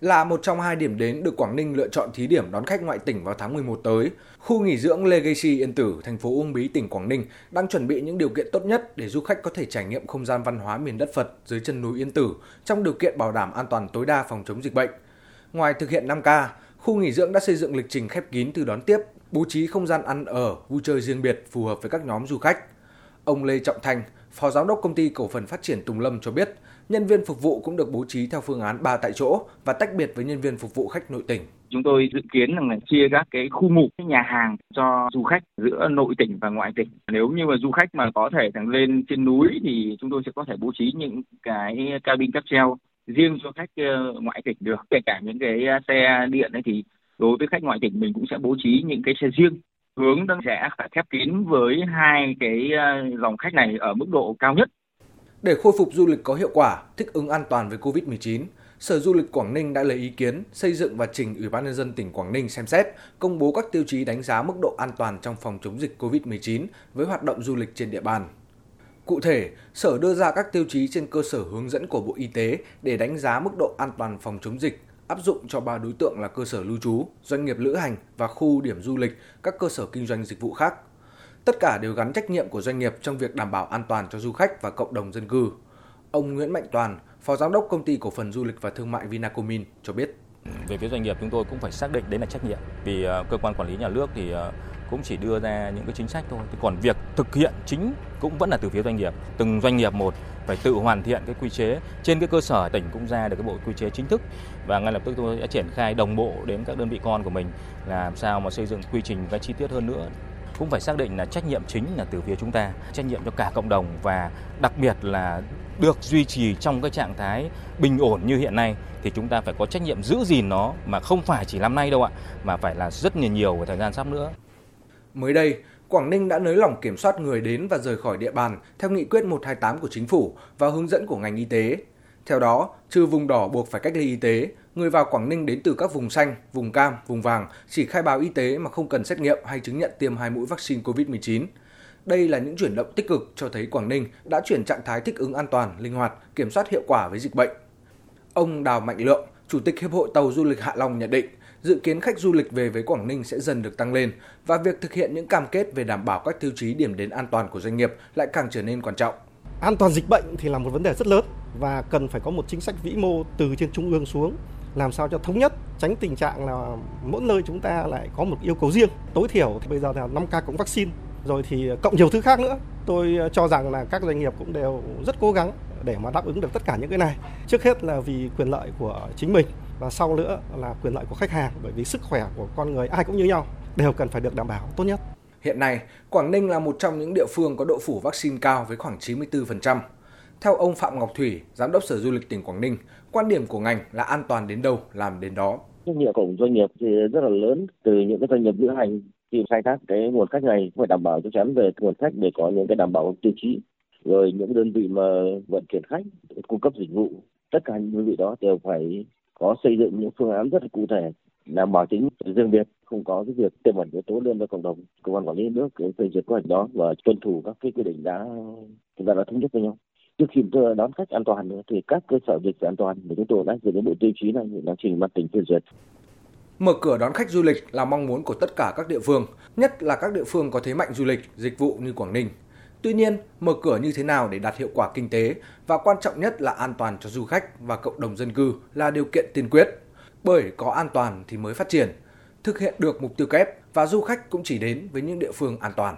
Là một trong hai điểm đến được Quảng Ninh lựa chọn thí điểm đón khách ngoại tỉnh vào tháng 11 tới, khu nghỉ dưỡng Legacy Yên Tử, thành phố Uông Bí, tỉnh Quảng Ninh đang chuẩn bị những điều kiện tốt nhất để du khách có thể trải nghiệm không gian văn hóa miền đất Phật dưới chân núi Yên Tử trong điều kiện bảo đảm an toàn tối đa phòng chống dịch bệnh. Ngoài thực hiện 5K, khu nghỉ dưỡng đã xây dựng lịch trình khép kín từ đón tiếp, bố trí không gian ăn ở, vui chơi riêng biệt phù hợp với các nhóm du khách. Ông Lê Trọng Thành, Phó Giám đốc Công ty Cổ phần Phát triển Tùng Lâm cho biết, nhân viên phục vụ cũng được bố trí theo phương án 3 tại chỗ và tách biệt với nhân viên phục vụ khách nội tỉnh. Chúng tôi dự kiến rằng là chia các cái khu mục nhà hàng cho du khách giữa nội tỉnh và ngoại tỉnh. Nếu như mà du khách mà có thể thẳng lên trên núi thì chúng tôi sẽ có thể bố trí những cái cabin cáp treo riêng cho khách ờ, ngoại tỉnh được. Kể cả những cái ờ, xe điện ấy thì đối với khách ngoại tỉnh mình cũng sẽ bố trí những cái xe riêng hướng sẽ phải khép kín với hai cái ờ, dòng khách này ở mức độ cao nhất để khôi phục du lịch có hiệu quả, thích ứng an toàn với Covid-19, Sở Du lịch Quảng Ninh đã lấy ý kiến xây dựng và trình Ủy ban nhân dân tỉnh Quảng Ninh xem xét, công bố các tiêu chí đánh giá mức độ an toàn trong phòng chống dịch Covid-19 với hoạt động du lịch trên địa bàn. Cụ thể, Sở đưa ra các tiêu chí trên cơ sở hướng dẫn của Bộ Y tế để đánh giá mức độ an toàn phòng chống dịch, áp dụng cho ba đối tượng là cơ sở lưu trú, doanh nghiệp lữ hành và khu điểm du lịch, các cơ sở kinh doanh dịch vụ khác Tất cả đều gắn trách nhiệm của doanh nghiệp trong việc đảm bảo an toàn cho du khách và cộng đồng dân cư. Ông Nguyễn Mạnh Toàn, Phó Giám đốc Công ty Cổ phần Du lịch và Thương mại Vinacomin cho biết. Về phía doanh nghiệp chúng tôi cũng phải xác định đấy là trách nhiệm vì ờ, cơ quan quản lý nhà nước thì ờ, cũng chỉ đưa ra những cái chính sách thôi. Còn việc thực hiện chính cũng vẫn là từ phía doanh nghiệp. Từng doanh nghiệp một phải tự hoàn thiện cái quy chế trên cái cơ sở tỉnh cũng ra được cái bộ quy chế chính thức và ngay lập tức tôi sẽ triển khai đồng bộ đến các đơn vị con của mình làm sao mà xây dựng quy trình cái chi tiết hơn nữa cũng phải xác định là trách nhiệm chính là từ phía chúng ta, trách nhiệm cho cả cộng đồng và đặc biệt là được duy trì trong cái trạng thái bình ổn như hiện nay thì chúng ta phải có trách nhiệm giữ gìn nó mà không phải chỉ năm nay đâu ạ, mà phải là rất nhiều nhiều thời gian sắp nữa. Mới đây, Quảng Ninh đã nới lỏng kiểm soát người đến và rời khỏi địa bàn theo nghị quyết 128 của chính phủ và hướng dẫn của ngành y tế. Theo đó, trừ vùng đỏ buộc phải cách ly y tế, người vào Quảng Ninh đến từ các vùng xanh, vùng cam, vùng vàng chỉ khai báo y tế mà không cần xét nghiệm hay chứng nhận tiêm hai mũi vaccine COVID-19. Đây là những chuyển động tích cực cho thấy Quảng Ninh đã chuyển trạng thái thích ứng an toàn, linh hoạt, kiểm soát hiệu quả với dịch bệnh. Ông Đào Mạnh Lượng, Chủ tịch Hiệp hội Tàu Du lịch Hạ Long nhận định, dự kiến khách du lịch về với Quảng Ninh sẽ dần được tăng lên và việc thực hiện những cam kết về đảm bảo các tiêu chí điểm đến an toàn của doanh nghiệp lại càng trở nên quan trọng. An toàn dịch bệnh thì là một vấn đề rất lớn và cần phải có một chính sách vĩ mô từ trên trung ương xuống, làm sao cho thống nhất, tránh tình trạng là mỗi nơi chúng ta lại có một yêu cầu riêng. Tối thiểu thì bây giờ là 5 ca cộng vaccine, rồi thì cộng nhiều thứ khác nữa. Tôi ờ, cho rằng là các doanh nghiệp cũng đều rất cố gắng để mà đáp ứng được tất cả những cái này. Trước hết là vì quyền lợi của chính mình và sau nữa là quyền lợi của khách hàng bởi vì sức khỏe của con người ai cũng như nhau đều cần phải được đảm bảo tốt nhất Hiện nay, Quảng Ninh là một trong những địa phương có độ phủ vaccine cao với khoảng 94%. Theo ông Phạm Ngọc Thủy, Giám đốc Sở Du lịch tỉnh Quảng Ninh, quan điểm của ngành là an toàn đến đâu làm đến đó. Trách nhiệm của doanh nghiệp thì rất là lớn từ những cái doanh nghiệp lữ hành khi khai thác cái nguồn khách này phải đảm bảo chắc chắn về nguồn khách để có những cái đảm bảo tiêu chí rồi những đơn vị mà vận chuyển khách cung cấp dịch vụ tất cả những đơn vị đó đều phải có xây dựng những phương án rất là cụ thể đảm bảo tính riêng biệt không có cái việc tiềm ẩn yếu tố lên cho cộng đồng. Cơ quan quản lý nước cái phê duyệt kế hoạch đó và tuân thủ các cái quy định đã chúng ta đã thống nhất với nhau. Trước khi tôi đón khách an toàn thì các cơ sở dịch an toàn thì chúng tôi đã gửi đến bộ tiêu chí này đã trình mặt tỉnh phê duyệt. Mở cửa đón khách du lịch là mong muốn của tất cả các địa phương, nhất là các địa phương có thế mạnh du lịch, dịch vụ như Quảng Ninh. Tuy nhiên, mở cửa như thế nào để đạt hiệu quả kinh tế và quan trọng nhất là an toàn cho du khách và cộng đồng dân cư là điều kiện tiên quyết. Bởi có an toàn thì mới phát triển. Thực hiện được mục tiêu kép và du khách cũng chỉ đến với những địa phương an toàn.